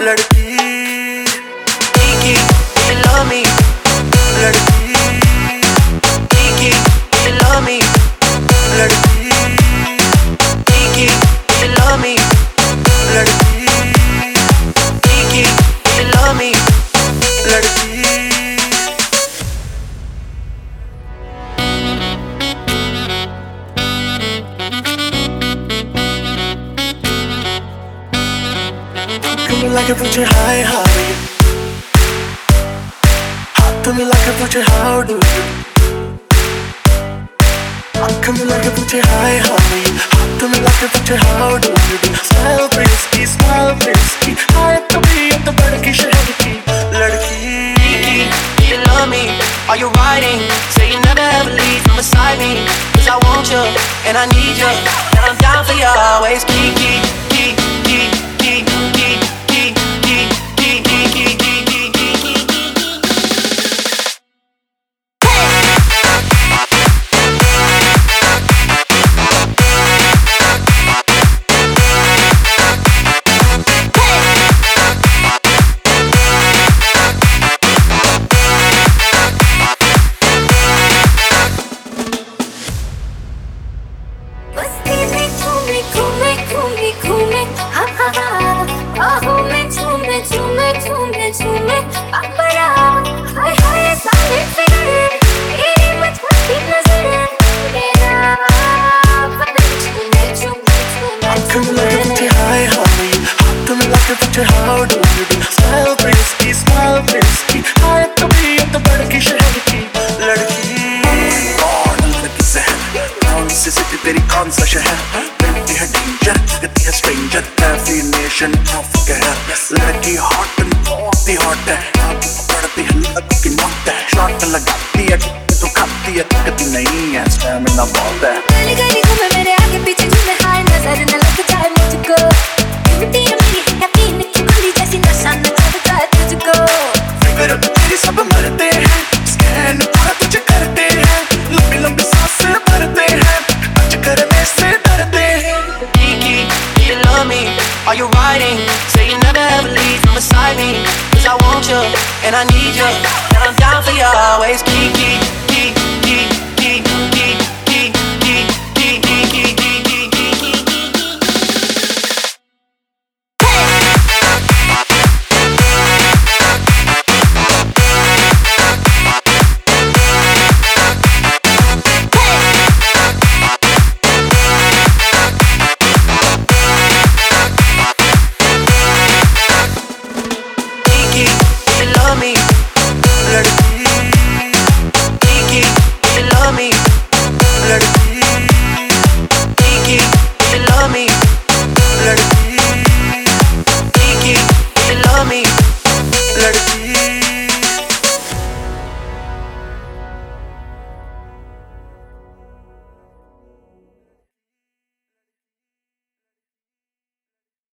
hablar de ti me like a preacher, hi, hi. Hot to me like a future how do you? I'm coming like a future high, honey. Hot to me like a future how do you? Smile, frisky, smile, frisky. Hot to me, I'm the better kiss, ladki. Do You love me, are you riding? Say you never ever leave from beside me. Cause I want you, and I need you, and I'm down for you always, Kiki. Definition of कहर लड़की hot बहुत ही hot है पड़ती है लड़की मौत है shot लगाती है तो खाती है दिक्कत नहीं है स्टैमिना बहुत है गली गली घूमे मेरे आगे पीछे घूमे हाय नज़र न लग Are you riding? Say you never ever leave from beside me. Cause I want you, and I need you, and I'm down for you always. Kiki,